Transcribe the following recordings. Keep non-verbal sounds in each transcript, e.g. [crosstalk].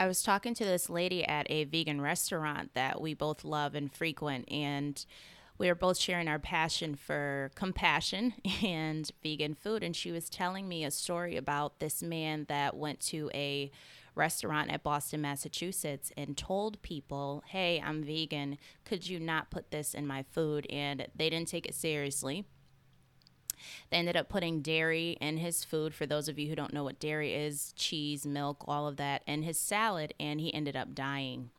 I was talking to this lady at a vegan restaurant that we both love and frequent, and we were both sharing our passion for compassion [laughs] and vegan food. And she was telling me a story about this man that went to a restaurant at Boston, Massachusetts, and told people, Hey, I'm vegan. Could you not put this in my food? And they didn't take it seriously. They ended up putting dairy in his food. For those of you who don't know what dairy is, cheese, milk, all of that, in his salad, and he ended up dying.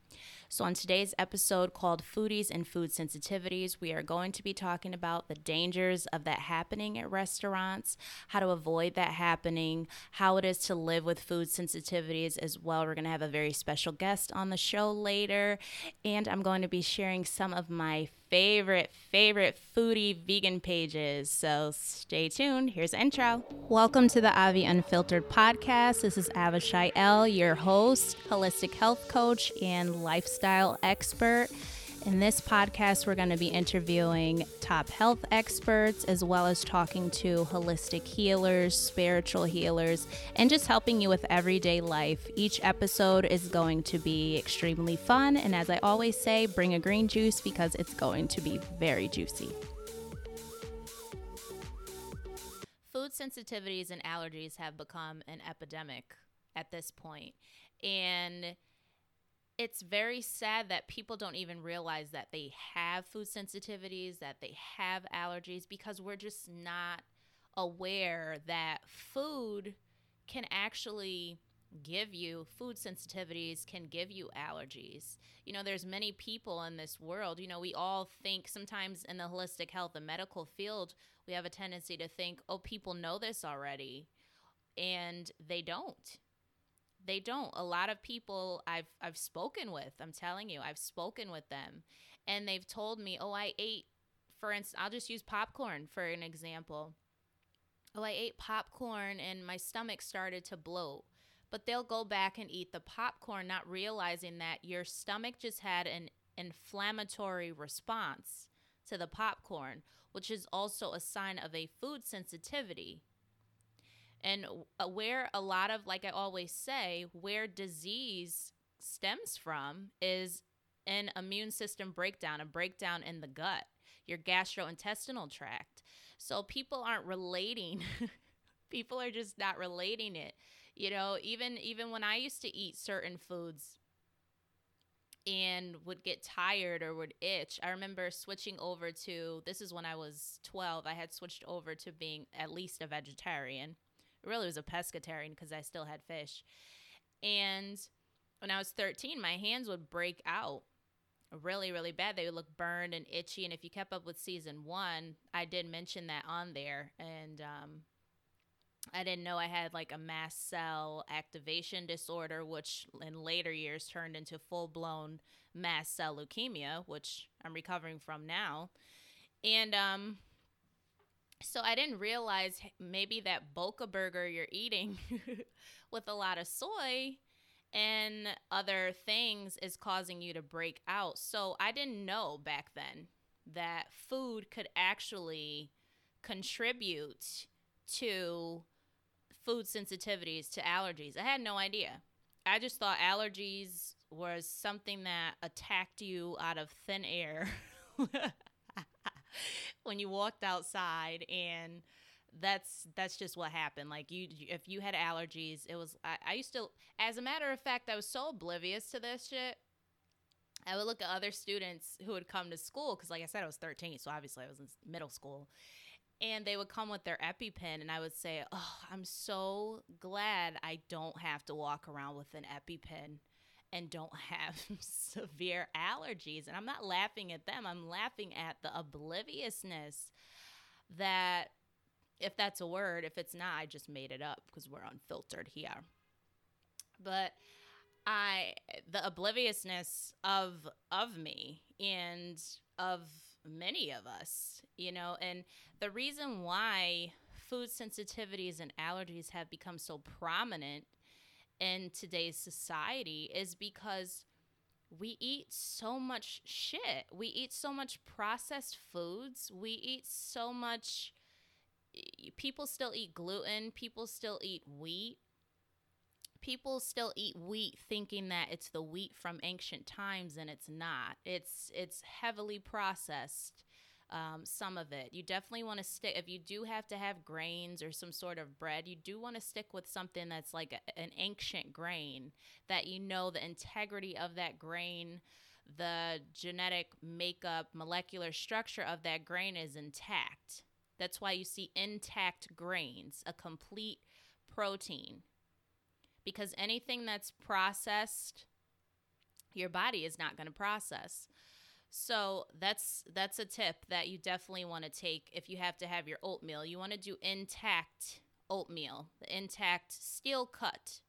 So, on today's episode called Foodies and Food Sensitivities, we are going to be talking about the dangers of that happening at restaurants, how to avoid that happening, how it is to live with food sensitivities as well. We're going to have a very special guest on the show later, and I'm going to be sharing some of my favorite, favorite foodie vegan pages. So stay tuned. Here's the intro. Welcome to the Avi Unfiltered podcast. This is Avishai El, your host, holistic health coach, and lifestyle expert. In this podcast, we're going to be interviewing top health experts as well as talking to holistic healers, spiritual healers, and just helping you with everyday life. Each episode is going to be extremely fun. And as I always say, bring a green juice because it's going to be very juicy. Food sensitivities and allergies have become an epidemic at this point. And it's very sad that people don't even realize that they have food sensitivities, that they have allergies, because we're just not aware that food can actually give you food sensitivities can give you allergies. You know there's many people in this world you know we all think sometimes in the holistic health and medical field we have a tendency to think oh people know this already and they don't they don't. A lot of people I've I've spoken with, I'm telling you, I've spoken with them and they've told me, "Oh, I ate for instance, I'll just use popcorn for an example. Oh, I ate popcorn and my stomach started to bloat." But they'll go back and eat the popcorn not realizing that your stomach just had an inflammatory response to the popcorn, which is also a sign of a food sensitivity. And uh, where a lot of, like I always say, where disease stems from is an immune system breakdown, a breakdown in the gut, your gastrointestinal tract. So people aren't relating. [laughs] people are just not relating it. You know, even even when I used to eat certain foods and would get tired or would itch. I remember switching over to this is when I was 12. I had switched over to being at least a vegetarian really was a pescatarian because I still had fish. And when I was 13, my hands would break out really, really bad. They would look burned and itchy. And if you kept up with season one, I did mention that on there. And um, I didn't know I had like a mast cell activation disorder, which in later years turned into full blown mast cell leukemia, which I'm recovering from now. And um, so I didn't realize maybe that Boca burger you're eating [laughs] with a lot of soy and other things is causing you to break out. So I didn't know back then that food could actually contribute to food sensitivities to allergies. I had no idea. I just thought allergies was something that attacked you out of thin air. [laughs] [laughs] when you walked outside and that's that's just what happened. Like you if you had allergies it was I, I used to as a matter of fact i was so oblivious to this shit i would look at other students who would come to school because like i said i was 13 so obviously i was in middle school and they would come with their EpiPen, and I would say, "Oh, I'm so glad I don't have to walk around with an EpiPen and don't have [laughs] severe allergies. And I'm not laughing at them, I'm laughing at the obliviousness that, if that's a word, if it's not, I just made it up because we're unfiltered here. But I, the obliviousness of, of me and of many of us, you know, and the reason why food sensitivities and allergies have become so prominent in today's society is because we eat so much shit. We eat so much processed foods. We eat so much. People still eat gluten. People still eat wheat. people still eat wheat thinking that it's the wheat from ancient times and it's not it's it's heavily processed um, some of it. You definitely want to stick if you do have to have grains or some sort of bread you do want to stick with something that's like a, an ancient grain that you know the integrity of that grain the genetic makeup molecular structure of that grain is intact. That's why you see intact grains a complete protein. Because anything that's processed your body is not going to process so that's that's a tip that you definitely want to take if you have to have your oatmeal you want to do intact oatmeal the intact steel cut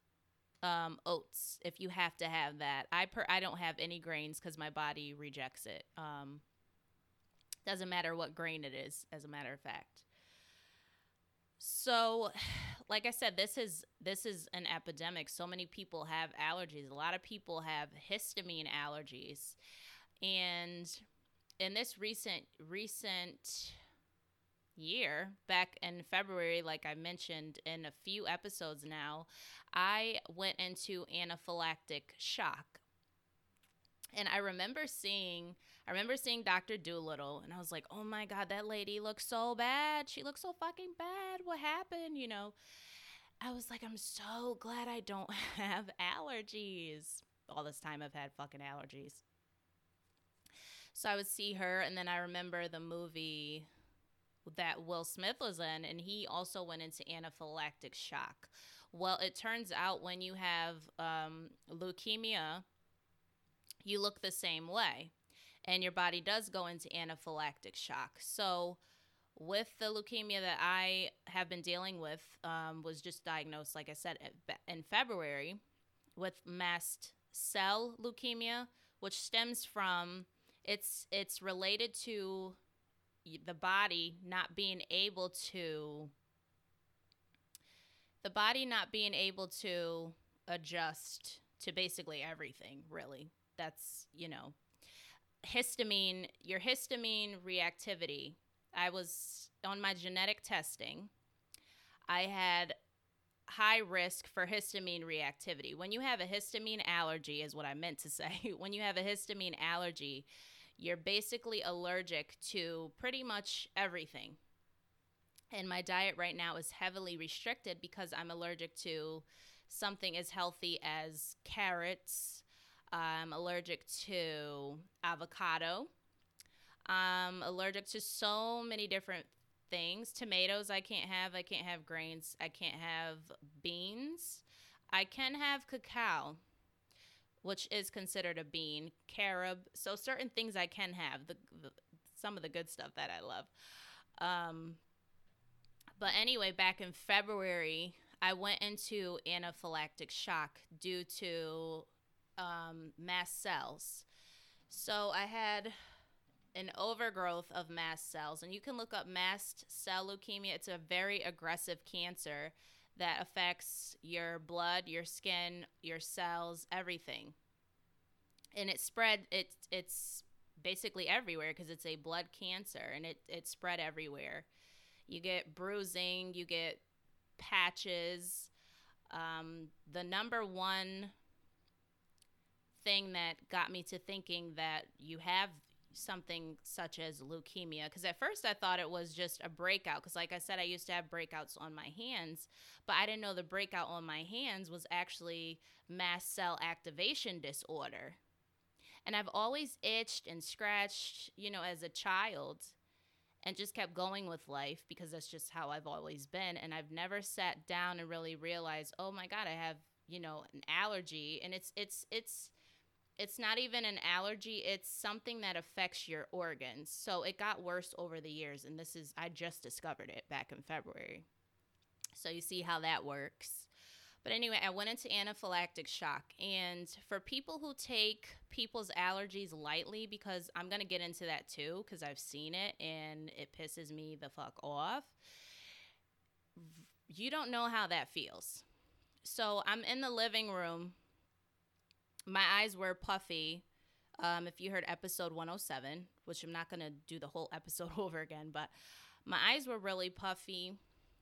um, oats if you have to have that i per i don't have any grains because my body rejects it um, doesn't matter what grain it is as a matter of fact so, [sighs] like I said, this is this is an epidemic. So many people have allergies. A lot of people have histamine allergies. And in this recent recent year, back in February, like I mentioned in a few episodes now, I went into anaphylactic shock. And I remember seeing I remember seeing Dr. Dolittle and I was like, "Oh my god, that lady looks so bad. She looks so fucking bad. What happened?" You know. I was like, "I'm so glad I don't [laughs] have allergies." All this time I've had fucking allergies. So I would see her and then I remember the movie that Will Smith was in and he also went into anaphylactic shock. Well, it turns out when you have um, leukemia, you look the same way and your body does go into anaphylactic shock. So, with the leukemia that I have been dealing with, um, was just diagnosed, like I said, in February with mast cell leukemia, which stems from it's it's related to the body not being able to the body not being able to adjust to basically everything really that's you know histamine, your histamine reactivity. I was on my genetic testing. I had high risk for histamine reactivity. When you have a histamine allergy, is what I meant to [laughs] say. when you have a histamine allergy, you're basically allergic to pretty much everything. And my diet right now is heavily restricted because I'm allergic to something as healthy as carrots, I'm allergic to avocado. I'm allergic to so many different things. Tomatoes I can't have. I can't have grains. I can't have beans. I can have cacao, which is considered a bean. Carob. So certain things I can have. The, the some of the good stuff that I love. Um, but anyway, back in February, I went into anaphylactic shock due to um, mast cells. So I had an overgrowth of mast cells, and you can look up mast cell leukemia. It's a very aggressive cancer that affects your blood, your skin, your cells, everything. And it spread. It's it's basically everywhere because it's a blood cancer, and it it spread everywhere. You get bruising, you get patches. Um, the number one thing that got me to thinking that you have something such as leukemia because at first I thought it was just a breakout because like I said I used to have breakouts on my hands but I didn't know the breakout on my hands was actually mast cell activation disorder. And I've always itched and scratched, you know, as a child and just kept going with life because that's just how I've always been and I've never sat down and really realized, "Oh my god, I have, you know, an allergy." And it's it's it's it's not even an allergy, it's something that affects your organs. So it got worse over the years. And this is, I just discovered it back in February. So you see how that works. But anyway, I went into anaphylactic shock. And for people who take people's allergies lightly, because I'm going to get into that too, because I've seen it and it pisses me the fuck off, you don't know how that feels. So I'm in the living room my eyes were puffy. Um, if you heard episode 107, which I'm not going to do the whole [laughs] episode over again, but my eyes were really puffy.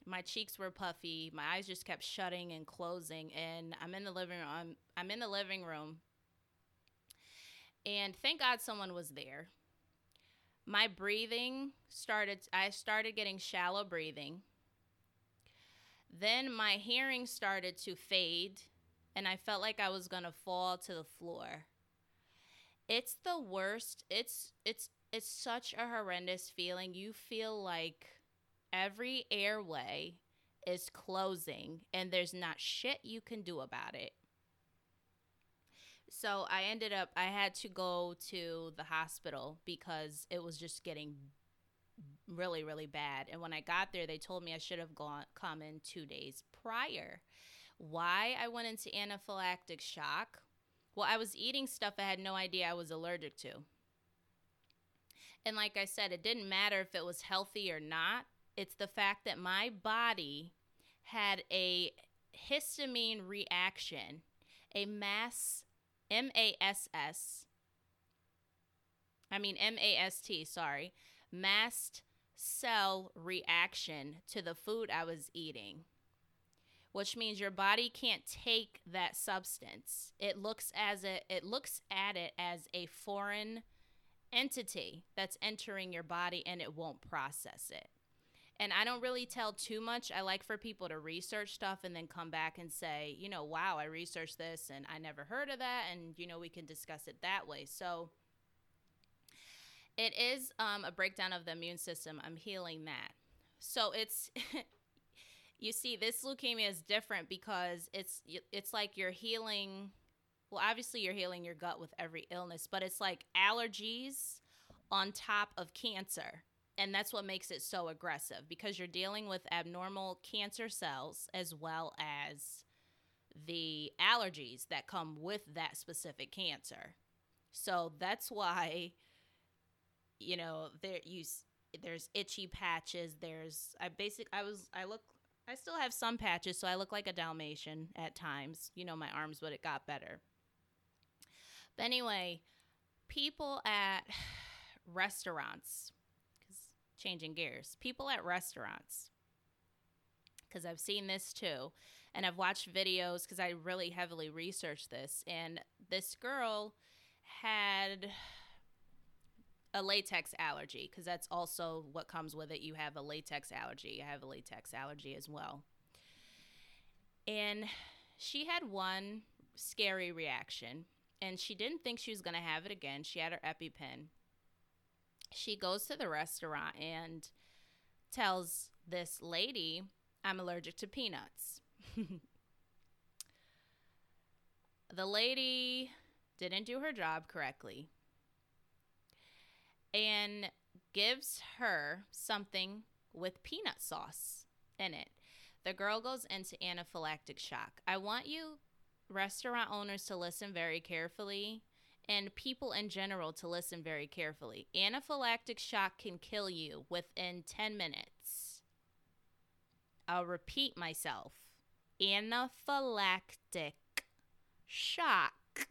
my cheeks were puffy, my eyes just kept shutting and closing, and I'm in the living room. I'm, I'm in the living room, and thank God someone was there. My breathing started. I started getting shallow breathing. Then my hearing started to fade, and I felt like I was gonna fall to the floor. It's the worst. It's it's it's such a horrendous feeling. You feel like every airway is closing and there's not shit you can do about it. So I ended up I had to go to the hospital because it was just getting really really bad. And when I got there they told me I should have gone come in 2 days prior. Why I went into anaphylactic shock? Well, I was eating stuff I had no idea I was allergic to. And like I said, it didn't matter if it was healthy or not. It's the fact that my body had a histamine reaction, a mass, M A S S, I mean M A S T, sorry, mast cell reaction to the food I was eating which means your body can't take that substance. It looks as a, it looks at it as a foreign entity that's entering your body and it won't process it. And I don't really tell too much. I like for people to research stuff and then come back and say, you know, wow, I researched this and I never heard of that. And, you know, we can discuss it that way. So it is um, a breakdown of the immune system. I'm healing that. So it's [laughs] you see this leukemia is different because it's it's like you're healing well obviously you're healing your gut with every illness but it's like allergies on top of cancer and that's what makes it so aggressive because you're dealing with abnormal cancer cells as well as the allergies that come with that specific cancer. So that's why you know there you there's itchy patches there's i basic i was i look I still have some patches, so I look like a Dalmatian at times. You know, my arms, but it got better. But anyway, people at [sighs] restaurants, because changing gears, people at restaurants, because I've seen this too, and I've watched videos because I really heavily researched this. And this girl had a latex allergy because that's also what comes with it. You have a latex allergy. I have a latex allergy as well. And she had one scary reaction and she didn't think she was going to have it again. She had her EpiPen. She goes to the restaurant and tells this lady, I'm allergic to peanuts. [laughs] the lady didn't do her job correctly and gives her something with peanut sauce in it. The girl goes into anaphylactic shock. I want you, restaurant owners, to listen very carefully and people in general to listen very carefully. Anaphylactic shock can kill you within 10 minutes. I'll repeat myself. Anaphylactic shock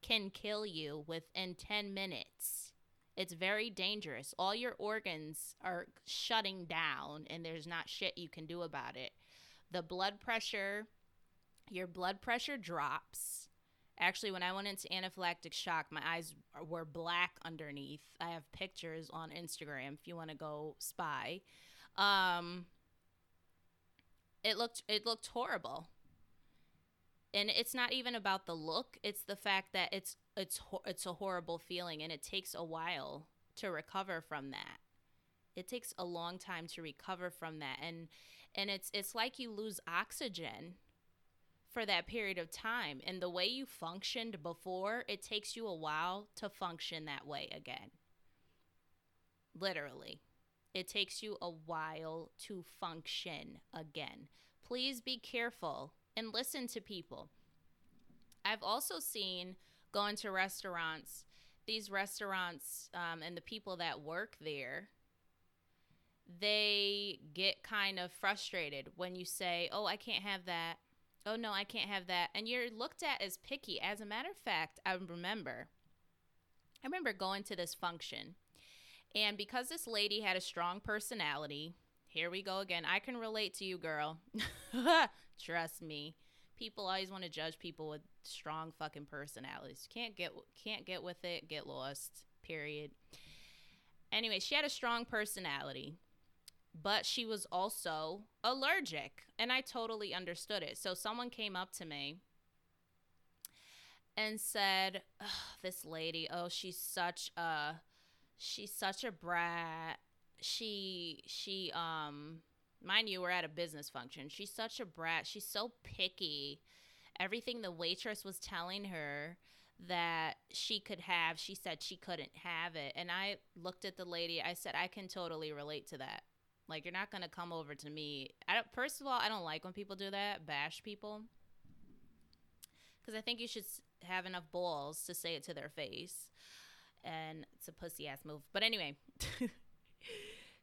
can kill you within 10 minutes. It's very dangerous. All your organs are shutting down, and there's not shit you can do about it. The blood pressure, your blood pressure drops. Actually, when I went into anaphylactic shock, my eyes were black underneath. I have pictures on Instagram if you want to go spy. Um, it looked it looked horrible and it's not even about the look it's the fact that it's it's it's a horrible feeling and it takes a while to recover from that. It takes a long time to recover from that and and it's it's like you lose oxygen for that period of time and the way you functioned before it takes you a while to function that way again. Literally. It takes you a while to function again. Please be careful and listen to people. I've also seen going to restaurants, these restaurants um, and the people that work there, they get kind of frustrated when you say, Oh, I can't have that. Oh, no, I can't have that. And you're looked at as picky. As a matter of fact, I remember, I remember going to this function. And because this lady had a strong personality, Here we go again. I can relate to you, girl. [laughs] Trust me. People always want to judge people with strong fucking personalities. Can't get can't get with it, get lost. Period. Anyway, she had a strong personality, but she was also allergic, and I totally understood it. So someone came up to me and said, "This lady, oh, she's such a she's such a brat. She she um mind you, we're at a business function. She's such a brat. She's so picky. Everything the waitress was telling her that she could have, she said she couldn't have it. And I looked at the lady. I said, I can totally relate to that. Like you're not gonna come over to me. I don't, first of all, I don't like when people do that, bash people, because I think you should have enough balls to say it to their face. And it's a pussy ass move. But anyway, [laughs]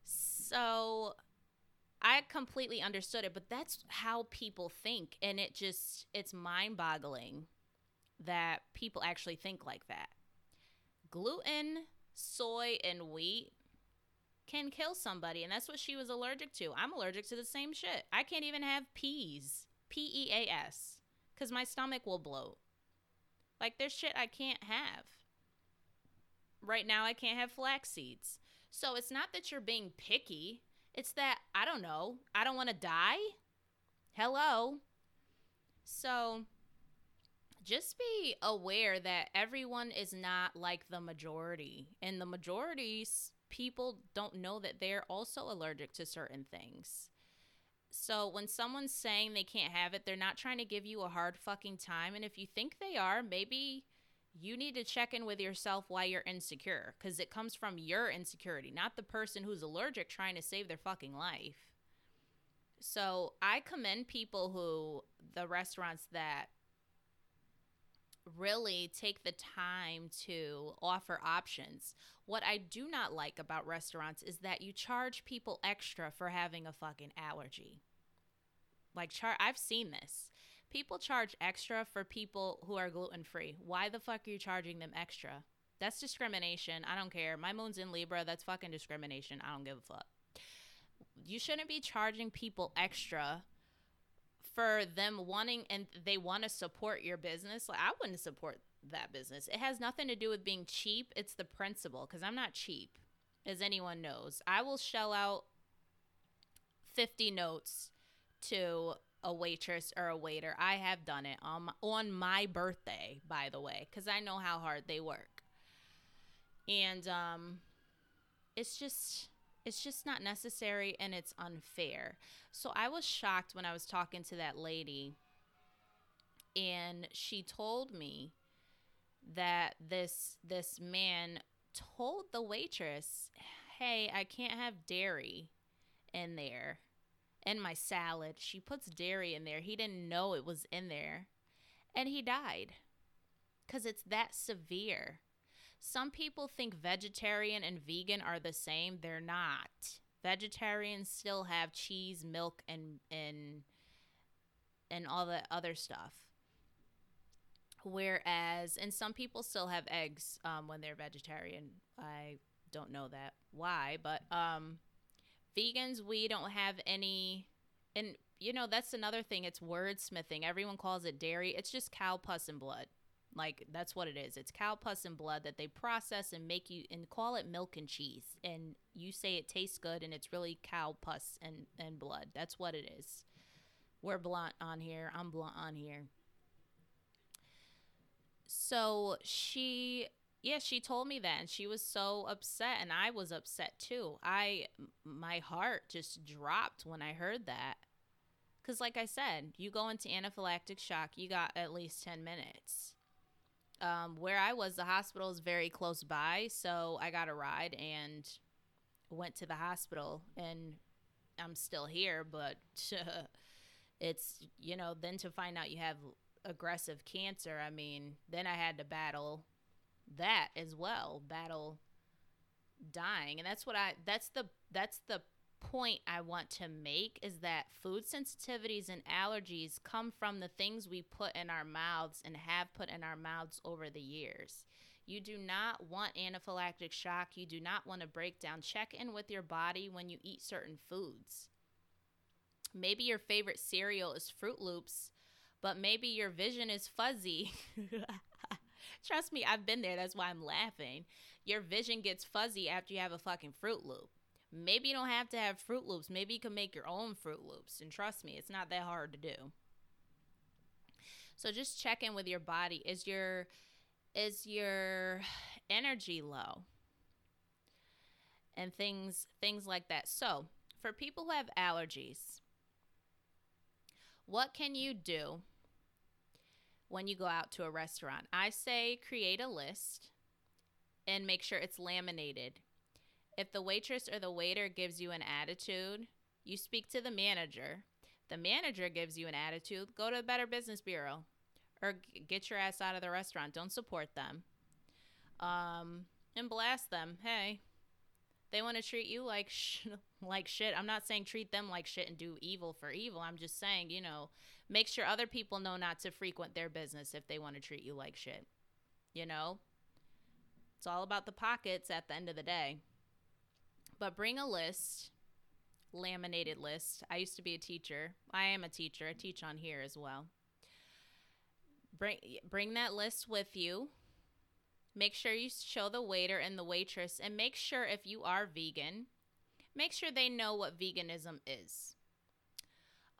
so I completely understood it, but that's how people think. And it just, it's mind boggling that people actually think like that. Gluten, soy, and wheat can kill somebody. And that's what she was allergic to. I'm allergic to the same shit. I can't even have peas, P E A S, because my stomach will bloat. Like, there's shit I can't have. Right now, I can't have flax seeds. So it's not that you're being picky, it's that, I don't know, I don't want to die. Hello. So just be aware that everyone is not like the majority. And the majorities, people don't know that they're also allergic to certain things. So when someone's saying they can't have it, they're not trying to give you a hard fucking time. And if you think they are, maybe you need to check in with yourself why you're insecure because it comes from your insecurity, not the person who's allergic trying to save their fucking life. So I commend people who, the restaurants that really take the time to offer options. What I do not like about restaurants is that you charge people extra for having a fucking allergy. Like char I've seen this. People charge extra for people who are gluten free. Why the fuck are you charging them extra? That's discrimination. I don't care. My moon's in Libra. That's fucking discrimination. I don't give a fuck. You shouldn't be charging people extra for them wanting and they want to support your business, like I wouldn't support that business. It has nothing to do with being cheap. It's the principle because I'm not cheap, as anyone knows. I will shell out 50 notes to a waitress or a waiter. I have done it on my, on my birthday, by the way, because I know how hard they work. And um, it's just it's just not necessary and it's unfair. So I was shocked when I was talking to that lady and she told me that this this man told the waitress, "Hey, I can't have dairy in there in my salad. She puts dairy in there. He didn't know it was in there. And he died cuz it's that severe. Some people think vegetarian and vegan are the same. They're not. Vegetarians still have cheese, milk, and and and all the other stuff. Whereas, and some people still have eggs um, when they're vegetarian. I don't know that why, but um, vegans we don't have any. And you know that's another thing. It's wordsmithing. Everyone calls it dairy. It's just cow pus and blood. Like that's what it is. It's cow pus and blood that they process and make you and call it milk and cheese. And you say it tastes good and it's really cow pus and, and blood. That's what it is. We're blunt on here. I'm blunt on here. So she yeah, she told me that and she was so upset and I was upset too. I my heart just dropped when I heard that. Cuz like I said, you go into anaphylactic shock, you got at least 10 minutes um, where I was, the hospital is very close by, so I got a ride and went to the hospital, and I'm still here, but [laughs] it's you know then to find out you have aggressive cancer. I mean, then I had to battle that as well, battle dying, and that's what I that's the that's the point I want to make is that food sensitivities and allergies come from the things we put in our mouths and have put in our mouths over the years. You do not want anaphylactic shock. You do not want to break down. Check in with your body when you eat certain foods. Maybe your favorite cereal is Froot Loops, but maybe your vision is fuzzy. [laughs] Trust me, I've been there. That's why I'm laughing. Your vision gets fuzzy after you have a fucking Froot Loop. Maybe you don't have to have Froot Loops. Maybe you can make your own Froot Loops. And trust me, it's not that hard to do. So just check in with your body. Is your is your [sighs] energy low? And things things like that. So, for people who have allergies, what can you do when you go out to a restaurant? I say create a list and make sure it's laminated. If the waitress or the waiter gives you an attitude, you speak to the manager. the manager gives you an attitude, go to a Better Business Bureau or get your ass out of the restaurant. Don't support them. Um, and blast them. Hey, they want to treat you like [laughs] sh- like shit. I'm not saying treat them like shit and do evil for evil. I'm just saying, you know, make sure other people know not to frequent their business if they want to treat you like shit. You know? It's all about the pockets at the end of the day. But bring a list, laminated list. I used to be a teacher. I am a teacher. I teach on here as well. Bring bring that list with you Make sure you show the waiter and the waitress, and make sure if you are vegan, make sure they know what veganism is.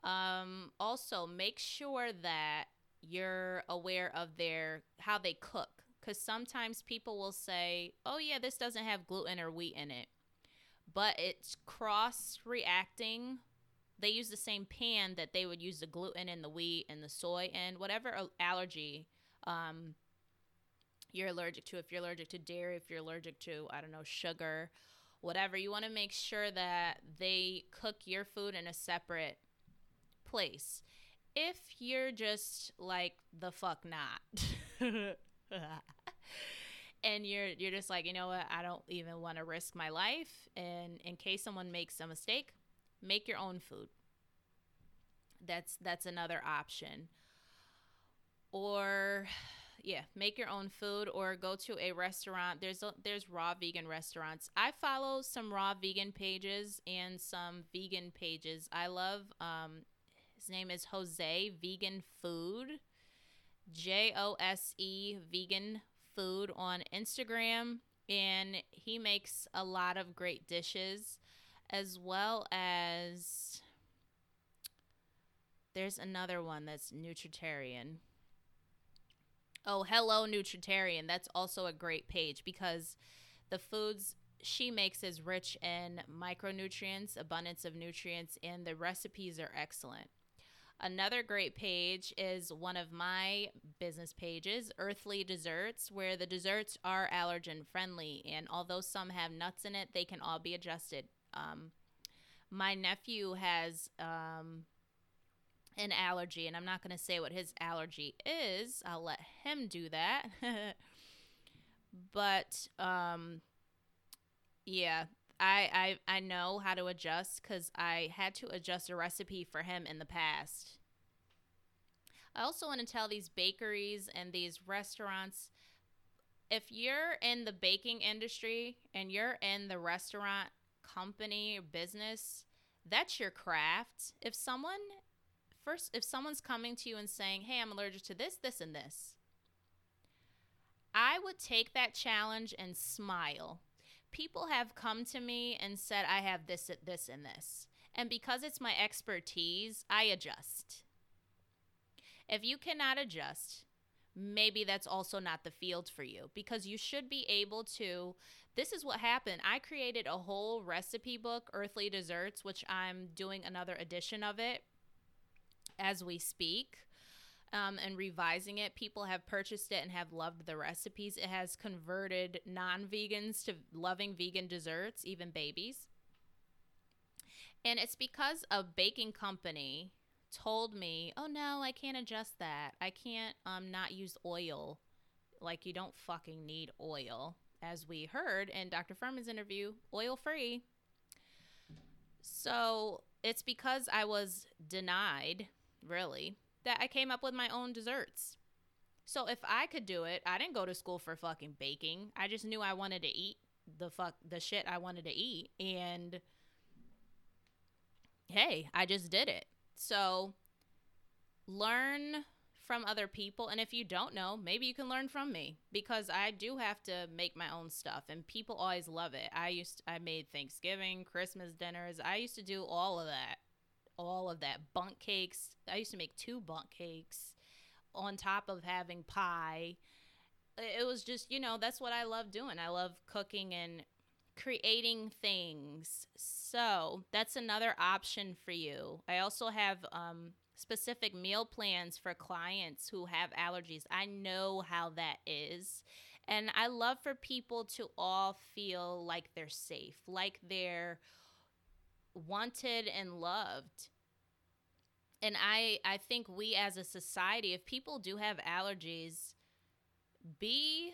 Um, also, make sure that you're aware of their how they cook, because sometimes people will say, "Oh yeah, this doesn't have gluten or wheat in it," but it's cross reacting. They use the same pan that they would use the gluten and the wheat and the soy and whatever allergy um, you're allergic to, if you're allergic to dairy, if you're allergic to, I don't know, sugar, whatever, you want to make sure that they cook your food in a separate place. If you're just like the fuck not. [laughs] and you're you're just like, you know what, I don't even want to risk my life and in case someone makes a mistake, make your own food. That's that's another option. Or yeah, make your own food or go to a restaurant. There's a, there's raw vegan restaurants. I follow some raw vegan pages and some vegan pages. I love um his name is Jose Vegan Food. J O S E Vegan Food on Instagram and he makes a lot of great dishes as well as there's another one that's nutritarian Oh, hello Nutritarian. That's also a great page because the foods she makes is rich in micronutrients, abundance of nutrients, and the recipes are excellent. Another great page is one of my business pages, Earthly Desserts, where the desserts are allergen friendly. And although some have nuts in it, they can all be adjusted. Um, my nephew has um, an allergy, and I'm not going to say what his allergy is. I'll let him do that. [laughs] but um, yeah, I, I I know how to adjust because I had to adjust a recipe for him in the past. I also want to tell these bakeries and these restaurants if you're in the baking industry and you're in the restaurant company or business, that's your craft. If someone first, if someone's coming to you and saying, hey, I'm allergic to this, this, and this, I would take that challenge and smile. People have come to me and said, I have this, this, and this. And because it's my expertise, I adjust. If you cannot adjust, maybe that's also not the field for you because you should be able to. This is what happened. I created a whole recipe book, Earthly Desserts, which I'm doing another edition of it as we speak. Um, and revising it. People have purchased it and have loved the recipes. It has converted non vegans to loving vegan desserts, even babies. And it's because a baking company told me, oh no, I can't adjust that. I can't um, not use oil. Like, you don't fucking need oil. As we heard in Dr. Fuhrman's interview, oil free. So it's because I was denied, really, that I came up with my own desserts. So if I could do it, I didn't go to school for fucking baking. I just knew I wanted to eat the fuck the shit I wanted to eat and hey, I just did it. So learn from other people and if you don't know, maybe you can learn from me because I do have to make my own stuff and people always love it. I used I made Thanksgiving, Christmas dinners. I used to do all of that. All of that. Bundt cakes. I used to make two Bundt cakes on top of having pie. It was just, you know, that's what I love doing. I love cooking and creating things. So that's another option for you. I also have um, specific meal plans for clients who have allergies. I know how that is. And I love for people to all feel like they're safe, like they're wanted and loved and I I think we as a society, if people do have allergies, be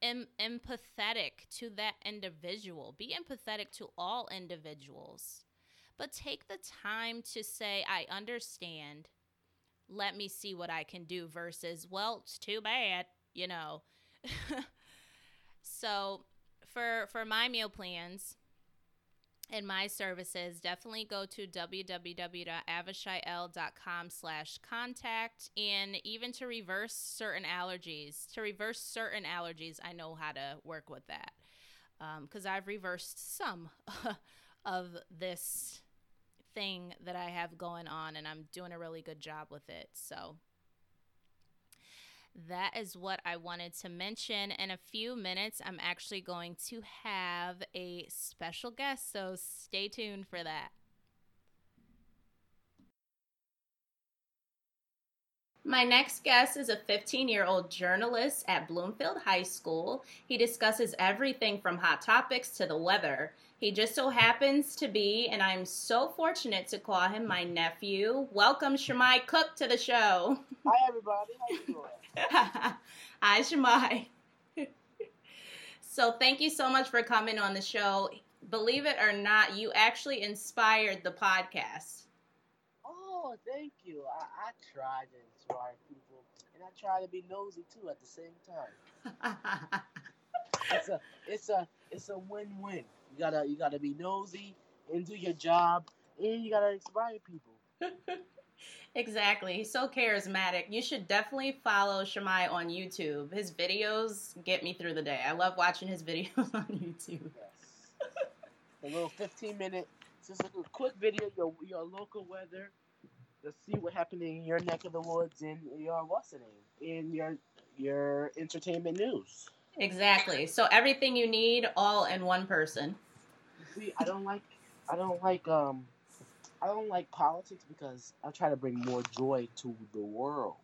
em- empathetic to that individual. Be empathetic to all individuals. But take the time to say, I understand. Let me see what I can do versus, well, it's too bad, you know. [laughs] so for for my meal plans, and my services, definitely go to www.avishaiel.com slash contact. And even to reverse certain allergies, to reverse certain allergies, I know how to work with that. Because um, I've reversed some [laughs] of this thing that I have going on, and I'm doing a really good job with it. So that is what I wanted to mention. In a few minutes, I'm actually going to have a special guest, so stay tuned for that. My next guest is a 15 year old journalist at Bloomfield High School. He discusses everything from hot topics to the weather. He just so happens to be, and I'm so fortunate to call him my nephew. Welcome, Shimei Cook, to the show. Hi, everybody. How you doing? [laughs] Hi, Shimei. so, thank you so much for coming on the show. Believe it or not, you actually inspired the podcast. Oh, thank you. I, I try to inspire people, and I try to be nosy too at the same time. it's a, it's a, it's a win-win. You gotta you gotta be nosy and do your job, and you gotta inspire people. [laughs] exactly. He's so charismatic. You should definitely follow Shimei on YouTube. His videos get me through the day. I love watching his [laughs] videos on YouTube. Yes. a little 15 minute, just a quick video, your your local weather, to see what happened in your neck of the woods and your what's the name in your your entertainment news. Exactly. So everything you need all in one person. See, I don't like I don't like um I don't like politics because I try to bring more joy to the world.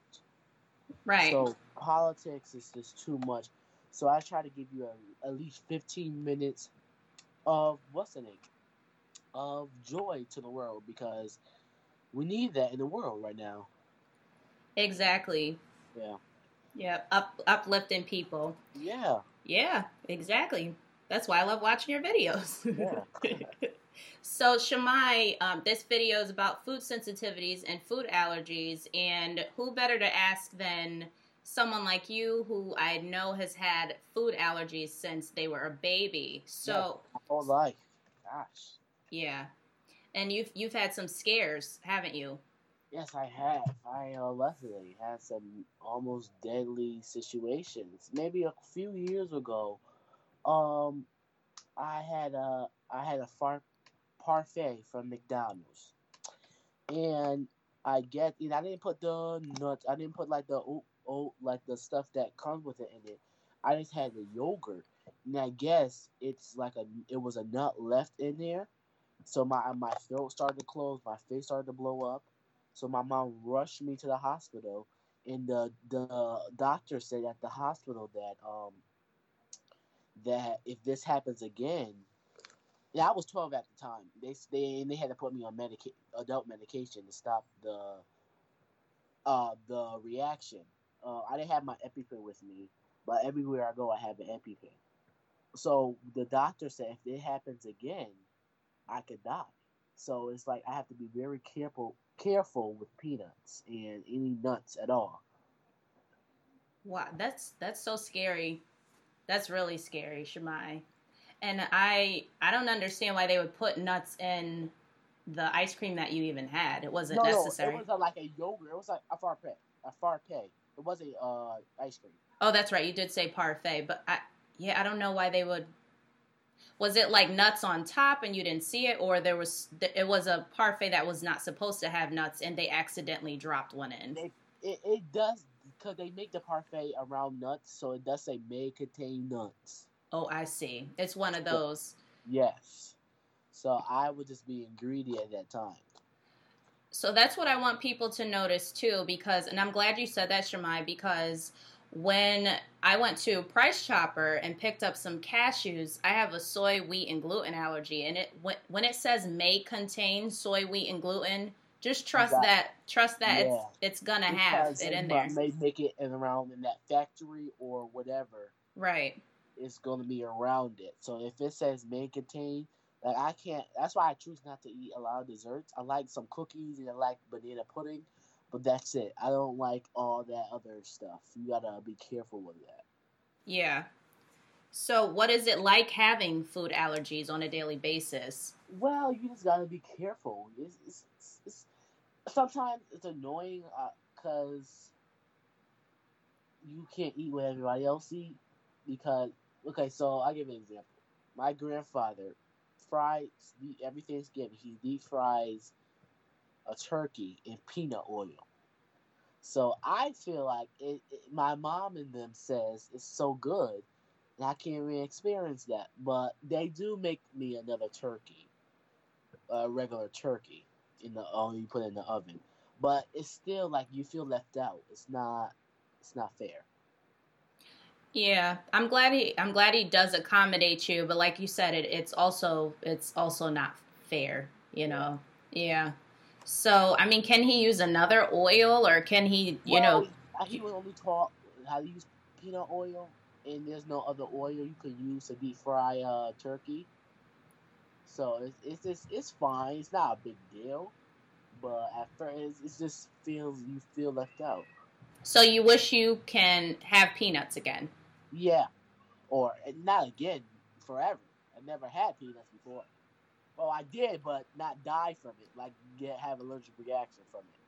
Right. So politics is just too much. So I try to give you a, at least 15 minutes of what's in it? Of joy to the world because we need that in the world right now. Exactly. Yeah. Yeah, up uplifting people. Yeah. Yeah, exactly. That's why I love watching your videos. Yeah. [laughs] so, Shimei, um, this video is about food sensitivities and food allergies, and who better to ask than someone like you who I know has had food allergies since they were a baby. So, yeah, whole life. Gosh. Yeah, and you've you've had some scares, haven't you? Yes, I have. I uh, luckily had some almost deadly situations. Maybe a few years ago, um, I had a I had a far parfait from McDonald's, and I get you know I didn't put the nuts. I didn't put like the oat, oat like the stuff that comes with it in it. I just had the yogurt, and I guess it's like a it was a nut left in there, so my my throat started to close, my face started to blow up so my mom rushed me to the hospital, and the the doctor said at the hospital that um that if this happens again, I was 12 at the time. They they they had to put me on medica- adult medication to stop the uh the reaction. Uh, I didn't have my EpiPen with me, but everywhere I go, I have an EpiPen. So the doctor said if it happens again, I could die. So it's like I have to be very careful careful with peanuts and any nuts at all. Wow, that's that's so scary. That's really scary, Shimei. And I I don't understand why they would put nuts in the ice cream that you even had. It wasn't no, necessary. No, it was a, like a yogurt. It was like a parfait. A parfait. It was a uh, ice cream. Oh, that's right. You did say parfait, but I yeah, I don't know why they would. Was it like nuts on top and you didn't see it, or there was it was a parfait that was not supposed to have nuts and they accidentally dropped one in? It, it, it does because they make the parfait around nuts, so it does say may contain nuts. Oh, I see. It's one of those. Yes. So I would just being greedy at that time. So that's what I want people to notice too, because, and I'm glad you said that, Shimei, because when I went to Price Chopper and picked up some cashews, I have a soy, wheat, and gluten allergy, and it when, when it says may contain soy, wheat, and gluten, just trust that, that trust that yeah. it's it's gonna because have it in there. May make it in around in that factory or whatever. Right. It's gonna be around it. So if it says may contain, like I can't. That's why I choose not to eat a lot of desserts. I like some cookies and I like banana pudding, but that's it. I don't like all that other stuff. You gotta be careful with that. Yeah. So, what is it like having food allergies on a daily basis? Well, you just gotta be careful. It's, it's, it's, it's sometimes it's annoying because uh, you can't eat what everybody else eat. Because okay, so I'll give an example. My grandfather fries every Thanksgiving. He deep fries a turkey in peanut oil. So I feel like it, it, my mom and them says it's so good, and I can't really experience that. But they do make me another turkey, a regular turkey, in the oh you put in the oven. But it's still like you feel left out. It's not. It's not fair. Yeah, I'm glad he I'm glad he does accommodate you, but like you said, it it's also it's also not fair, you know. Yeah. So I mean, can he use another oil, or can he, you well, know? He was only taught how to use peanut oil, and there's no other oil you could use to deep fry uh, turkey. So it's it's just it's fine. It's not a big deal, but at first it just feels you feel left out. So you wish you can have peanuts again. Yeah, or not again forever. I never had peanuts before. Well, I did, but not die from it. Like get have allergic reaction from it.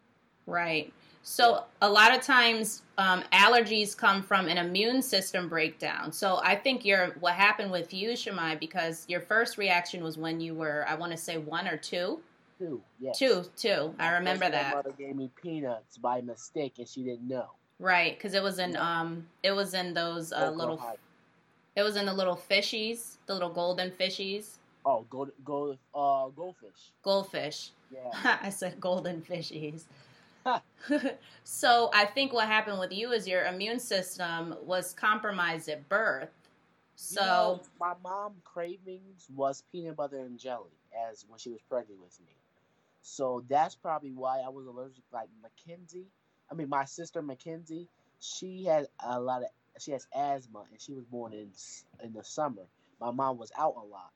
Right. So a lot of times um, allergies come from an immune system breakdown. So I think your what happened with you, Shimei, because your first reaction was when you were, I want to say one or two. Two, yes. Two, two. I remember that. My mother gave me peanuts by mistake, and she didn't know. Right, because it was in um, it was in those uh, little, it was in the little fishies, the little golden fishies. Oh, gold, gold, uh, goldfish. Goldfish. Yeah. [laughs] I said golden fishies. [laughs] [laughs] so I think what happened with you is your immune system was compromised at birth. So you know, my mom cravings was peanut butter and jelly as when she was pregnant with me. So that's probably why I was allergic. Like Mackenzie, I mean, my sister Mackenzie, she had a lot of she has asthma and she was born in in the summer. My mom was out a lot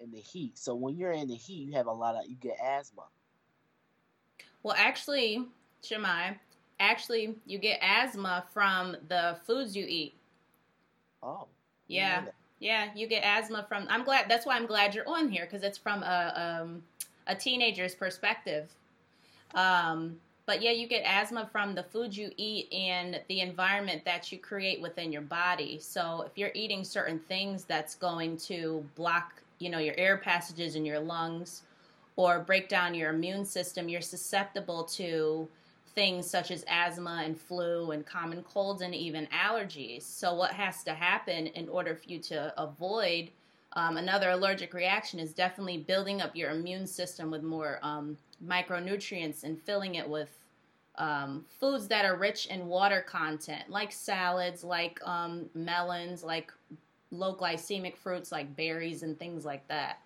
in the heat. So when you're in the heat, you have a lot of you get asthma. Well, actually, Shimei, actually you get asthma from the foods you eat. Oh. Yeah. Yeah, you get asthma from I'm glad that's why I'm glad you're on here cuz it's from a um a teenager's perspective. Um but yeah, you get asthma from the food you eat and the environment that you create within your body. So if you're eating certain things that's going to block, you know, your air passages in your lungs or break down your immune system, you're susceptible to things such as asthma and flu and common colds and even allergies. So what has to happen in order for you to avoid um, another allergic reaction is definitely building up your immune system with more um, micronutrients and filling it with um, foods that are rich in water content, like salads, like um, melons, like low glycemic fruits, like berries and things like that.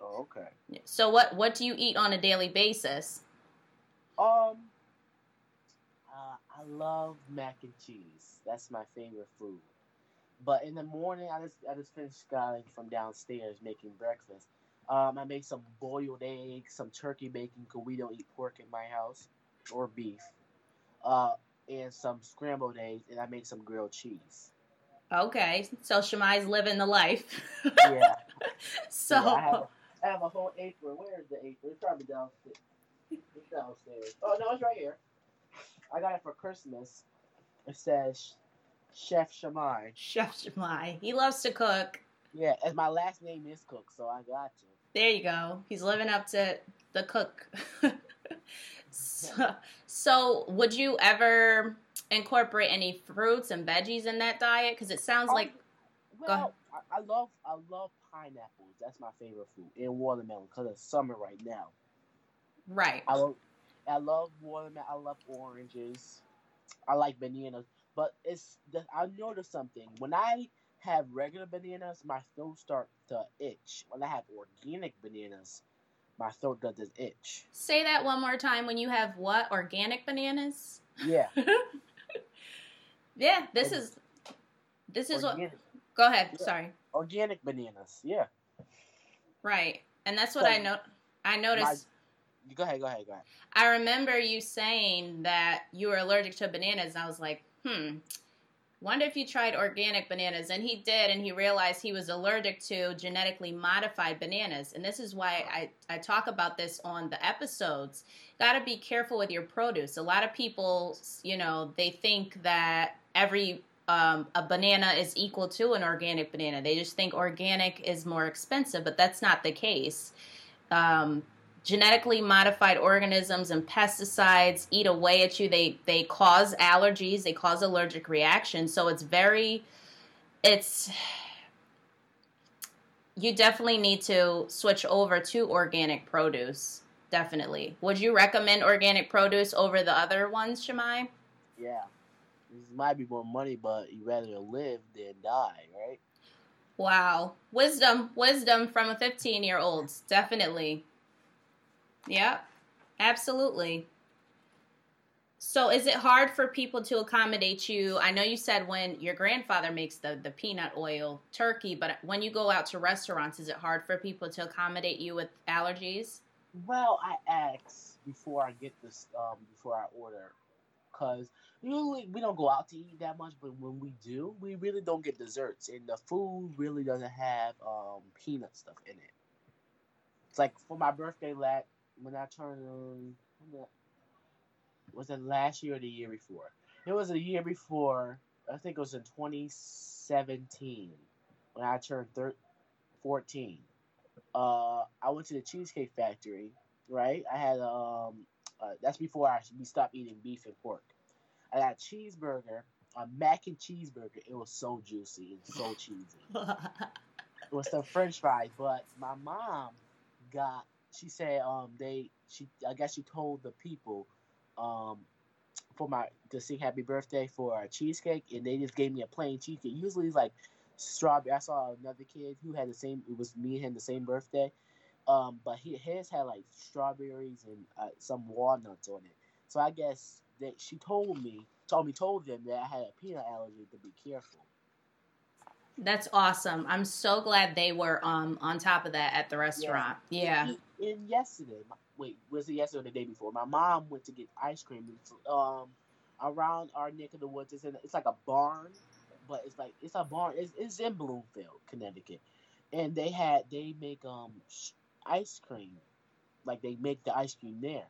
Oh, okay. So what what do you eat on a daily basis? Um, uh, I love mac and cheese. That's my favorite food. But in the morning, I just I just finished going from downstairs making breakfast. Um, I made some boiled eggs, some turkey bacon because we don't eat pork in my house or beef. Uh, and some scrambled eggs, and I made some grilled cheese. Okay, so Shimei's living the life. Yeah. [laughs] so Yeah, I, have a, I have a whole apron. Where is the apron? It's probably downstairs. It's downstairs. Oh no, it's right here. I got it for Christmas. It says Chef Shimei. Chef Shimei, he loves to cook. Yeah, and my last name is Cook, so I got you. There you go. He's living up to the cook. [laughs] so, so, would you ever incorporate any fruits and veggies in that diet? Because it sounds Oh, like Well, I, I love I love pineapples. That's my favorite fruit, and watermelon because it's summer right now. right. I love I love watermelon. I love oranges. I like bananas, but it's the- I noticed something when I have regular bananas, my throat starts to itch. When I have organic bananas, my throat doesn't itch. Say that one more time. When you have what organic bananas? Yeah, [laughs] Yeah, this is this is what. Go ahead. Yeah. Sorry. organic bananas. Yeah. Right, and that's what So, I know. I noticed. Go ahead. Go ahead. Go ahead. I remember you saying that you were allergic to bananas, and I was like, hmm, wonder if you tried organic bananas. And he did, and he realized he was allergic to genetically modified bananas. And this is why I, I talk about this on the episodes. Got to be careful with your produce. A lot of people, you know, they think that every um, a banana is equal to an organic banana. They just think organic is more expensive, but that's not the case. Um, genetically modified organisms and pesticides eat away at you they they cause allergies they cause allergic reactions so it's very it's you definitely need to switch over to organic produce definitely would you recommend organic produce over the other ones Shimei? Yeah. This might be more money, but you'd rather live than die, right? wow wisdom wisdom from a 15 year old definitely Yep, absolutely. So, is it hard for people to accommodate you? I know you said when your grandfather makes the, the peanut oil turkey, but when you go out to restaurants, is it hard for people to accommodate you with allergies? Well, I ask before I get this, um, before I order, because usually we don't go out to eat that much, but when we do, we really don't get desserts, and the food really doesn't have um, peanut stuff in it. It's like for my birthday, last when I turned, was it last year or the year before? It was a year before. I think it was in 2017 when I turned thir- 14 uh, I went to the Cheesecake Factory, right? I had um, uh, that's before I we stopped eating beef and pork. I got a cheeseburger, a mac and cheeseburger. It was so juicy and so cheesy. [laughs] It was some French fries, but my mom got. She said um they she I guess she told the people um for my to sing happy birthday for a cheesecake and they just gave me a plain cheesecake. Usually it's like strawberry. I saw another kid who had the same. It was me and him the same birthday, um, but he his had like strawberries and uh, some walnuts on it. So I guess that she told me, told me, told them that I had a peanut allergy to be careful. That's awesome. I'm so glad they were um on top of that at the restaurant. Yeah. And, and yesterday, wait, was it yesterday or the day before? My mom went to get ice cream. Um, around our neck of the woods. It's in, it's like a barn, but it's like it's a barn. It's, it's in Bloomfield, Connecticut, and they had they make um ice cream, like they make the ice cream there,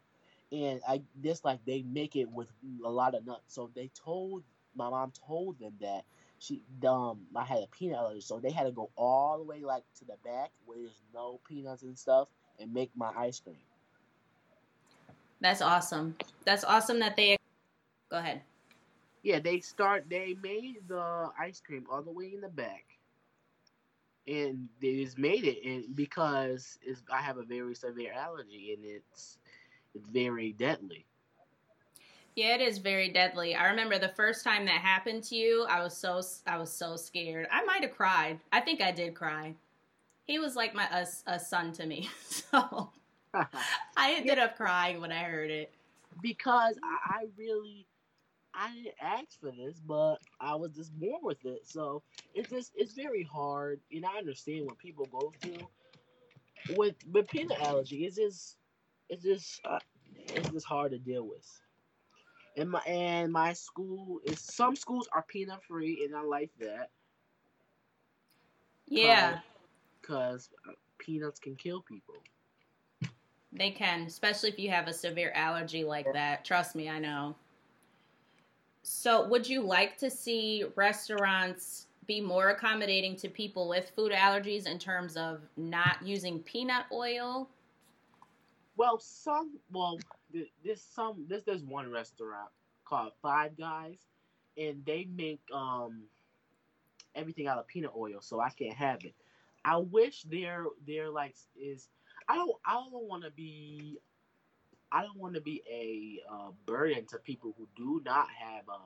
and I just like they make it with a lot of nuts. So they told my mom told them that she um I had a peanut allergy, so they had to go all the way like to the back where there's no peanuts and stuff and make my ice cream. That's awesome. That's awesome that they Go ahead. Yeah, they start. They made the ice cream all the way in the back, and they just made it. And because it's, I have a very severe allergy, and it's it's very deadly. Yeah, it is very deadly. I remember the first time that happened to you, I was so I was so scared. I might have cried. I think I did cry. He was like my a, a son to me. [laughs] So [laughs] I ended up crying when I heard it. because I, I really I didn't ask for this, but I was just born with it. So it's just it's very hard, and I understand what people go through. with with peanut allergy, it's just it's just uh, it's just hard to deal with. And my and my school is some schools are peanut free, and I like that. Yeah, uh, because uh, peanuts can kill people. They can, especially if you have a severe allergy like that. Trust me, I know. So, would you like to see restaurants be more accommodating to people with food allergies in terms of not using peanut oil? Well, some well, there's some there's there's one restaurant called Five Guys, and they make um everything out of peanut oil, so I can't have it. I wish their their like is I don't I don't want to be I don't want to be a uh, burden to people who do not have a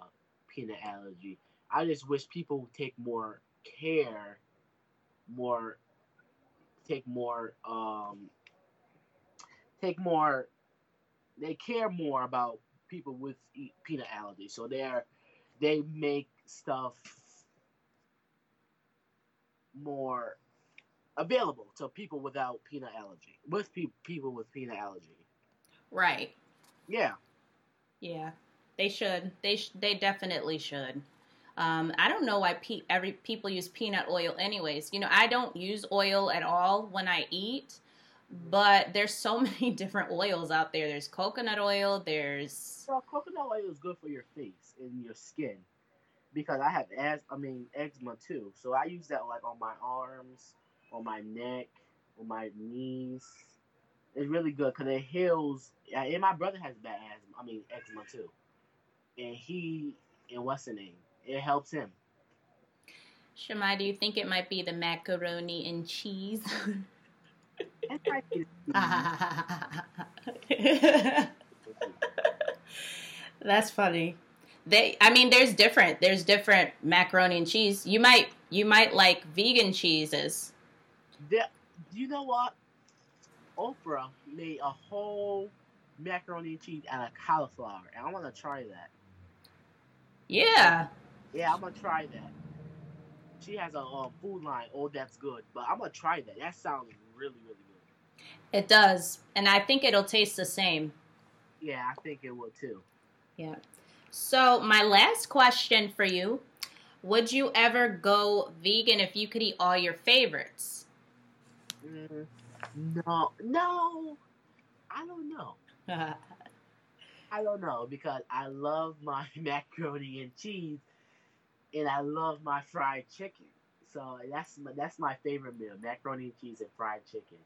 peanut allergy. I just wish people would take more care, more take more um take more they care more about people with peanut allergy. So they're they make stuff more available to people without peanut allergy, with pe- people with peanut allergy. Right. Yeah. Yeah, they should. They sh- they definitely should. Um, I don't know why pe- every people use peanut oil, anyways. You know, I don't use oil at all when I eat, but there's so [laughs] many different oils out there. There's coconut oil. There's well, coconut oil is good for your face and your skin because I have as I mean eczema too. So I use that like on my arms, on my neck, on my knees. It's really good because it heals. And my brother has bad asthma. I mean eczema too, and he and what's the name? It helps him. Shimei, do you think it might be the macaroni and cheese? [laughs] [laughs] That's funny. They, I mean, there's different. There's different macaroni and cheese. You might, you might like vegan cheeses. Yeah, you know what? Oprah made a whole macaroni and cheese out of cauliflower, and I want to try that. Yeah. Yeah, I'm gonna try that. She has a uh, food line. Oh, that's good. But I'm gonna try that. That sounds really, really good. It does, and I think it'll taste the same. Yeah, I think it will too. Yeah. So my last question for you: Would you ever go vegan if you could eat all your favorites? Mm, no, no. I don't know. [laughs] I don't know because I love my [laughs] macaroni and cheese, and I love my fried chicken. So that's my, that's my favorite meal: macaroni and cheese and fried chicken.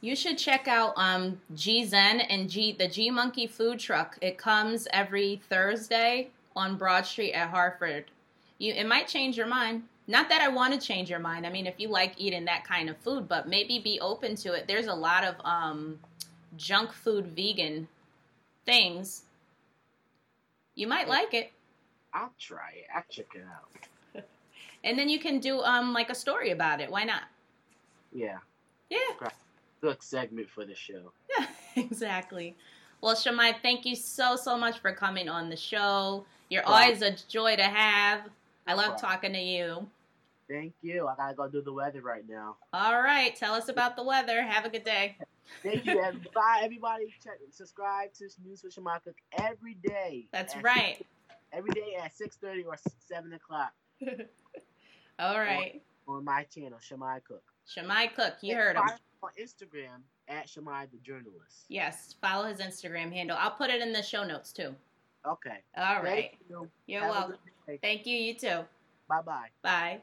You should check out um, G Zen and G the G Monkey Food Truck. It comes every Thursday on Broad Street at Hartford. You it might change your mind. Not that I want to change your mind. I mean, if you like eating that kind of food, but maybe be open to it. There's a lot of um, junk food vegan things. You might like it. I'll try it. I'll check it out. And then you can do um like a story about it. Why not? Yeah. Yeah. Good segment for the show. Yeah, [laughs] exactly. Well, Shimei, thank you so so much for coming on the show. You're always a joy to have. I love talking to you. Thank you. I gotta go do the weather right now. All right. Tell us about the weather. Have a good day. Thank you. [laughs] Bye, everybody. Check, subscribe to News with Shimei Cook every day. That's right. 6, every day at six thirty or seven o'clock. [laughs] All right. On, on, my channel, Shimei Cook. Shimei Cook. You and heard him. On Instagram at Shimei the journalist. Yes. Follow his Instagram handle. I'll put it in the show notes too. Okay. All right. Thank you. You're Have welcome. Thank you. You too. Bye-bye. Bye.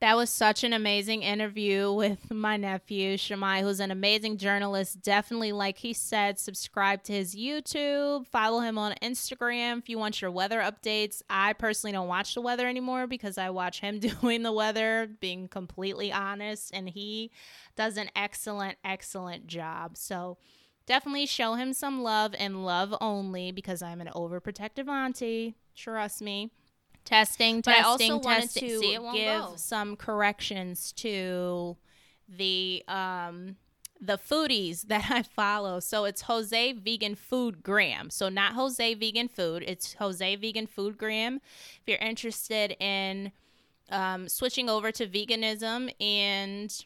That was such an amazing interview with [laughs] my nephew, Shimei, who's an amazing journalist. Definitely, like he said, subscribe to his YouTube, follow him on Instagram if you want your weather updates. I personally don't watch the weather anymore because I watch him [laughs] doing the weather, being completely honest, and he does an excellent, excellent job. So, definitely show him some love and love only because I'm an overprotective auntie. Trust me testing, but testing, I also testing. to See, give go. some corrections to the um the foodies that [laughs] I follow. So it's Jose Vegan Food Graham. So not Jose Vegan Food. It's Jose Vegan Food Graham. If you're interested in um, switching over to veganism and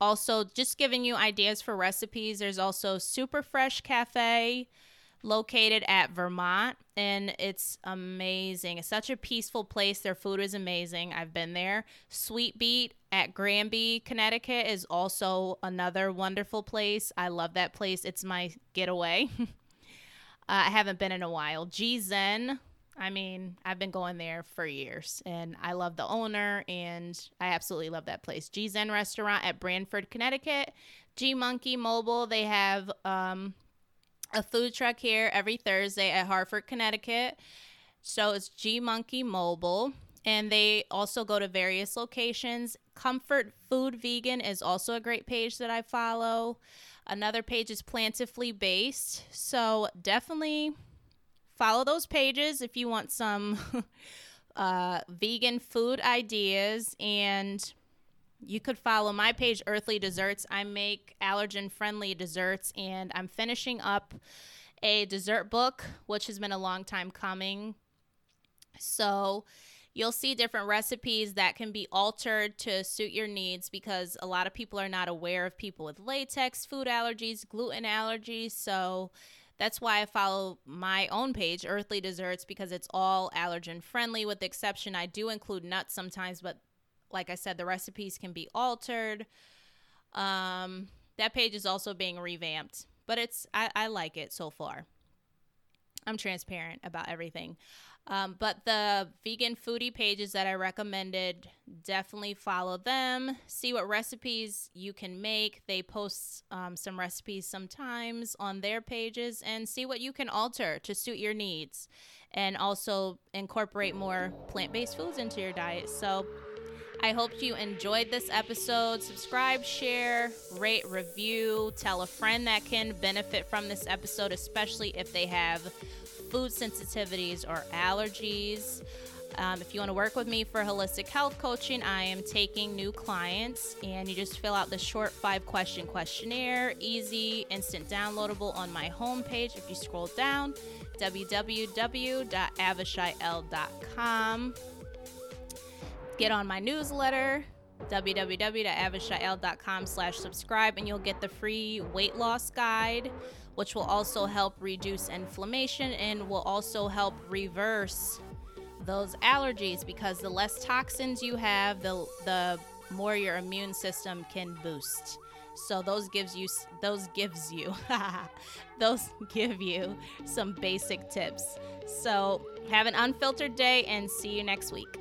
also just giving you ideas for recipes. There's also Super Fresh Cafe located at Vermont and it's amazing. It's such a peaceful place. Their food is amazing. I've been there. Sweet Beet at Granby, Connecticut is also another wonderful place. I love that place. It's my getaway. [laughs] uh, I haven't been in a while. G Zen. I mean, I've been going there for years and I love the owner and I absolutely love that place. G Zen restaurant at Branford, Connecticut. G Monkey Mobile, they have um, a food truck here every Thursday at Hartford, Connecticut. So it's G Monkey Mobile. And they also go to various locations. Comfort Food Vegan is also a great page that I follow. Another page is Plantifully Based. So definitely follow those pages if you want some [laughs] uh, vegan food ideas and you could follow my page, Earthly Desserts. I make allergen friendly desserts, and I'm finishing up a dessert book, which has been a long time coming. So, you'll see different recipes that can be altered to suit your needs because a lot of people are not aware of people with latex, food allergies, gluten allergies. So, that's why I follow my own page, Earthly Desserts, because it's all allergen friendly, with the exception I do include nuts sometimes, but like I said, the recipes can be altered. Um, that page is also being revamped, but it's I, I like it so far. I'm transparent about everything. Um, but the vegan foodie pages that I recommended, definitely follow them. See what recipes you can make. They post um, some recipes sometimes on their pages and see what you can alter to suit your needs and also incorporate more plant based foods into your diet. So, I hope you enjoyed this episode. Subscribe, share, rate, review, tell a friend that can benefit from this episode, especially if they have food sensitivities or allergies. Um, if you want to work with me for holistic health coaching, I am taking new clients, and you just fill out the short five question questionnaire, easy, instant downloadable on my homepage. If you scroll down, www.avishaiel.com get on my newsletter www.avishaiel.com slash subscribe and you'll get the free weight loss guide which will also help reduce inflammation and will also help reverse those allergies because the less toxins you have the the more your immune system can boost. So those gives you those gives you [laughs] those give you some basic tips. So have an unfiltered day and see you next week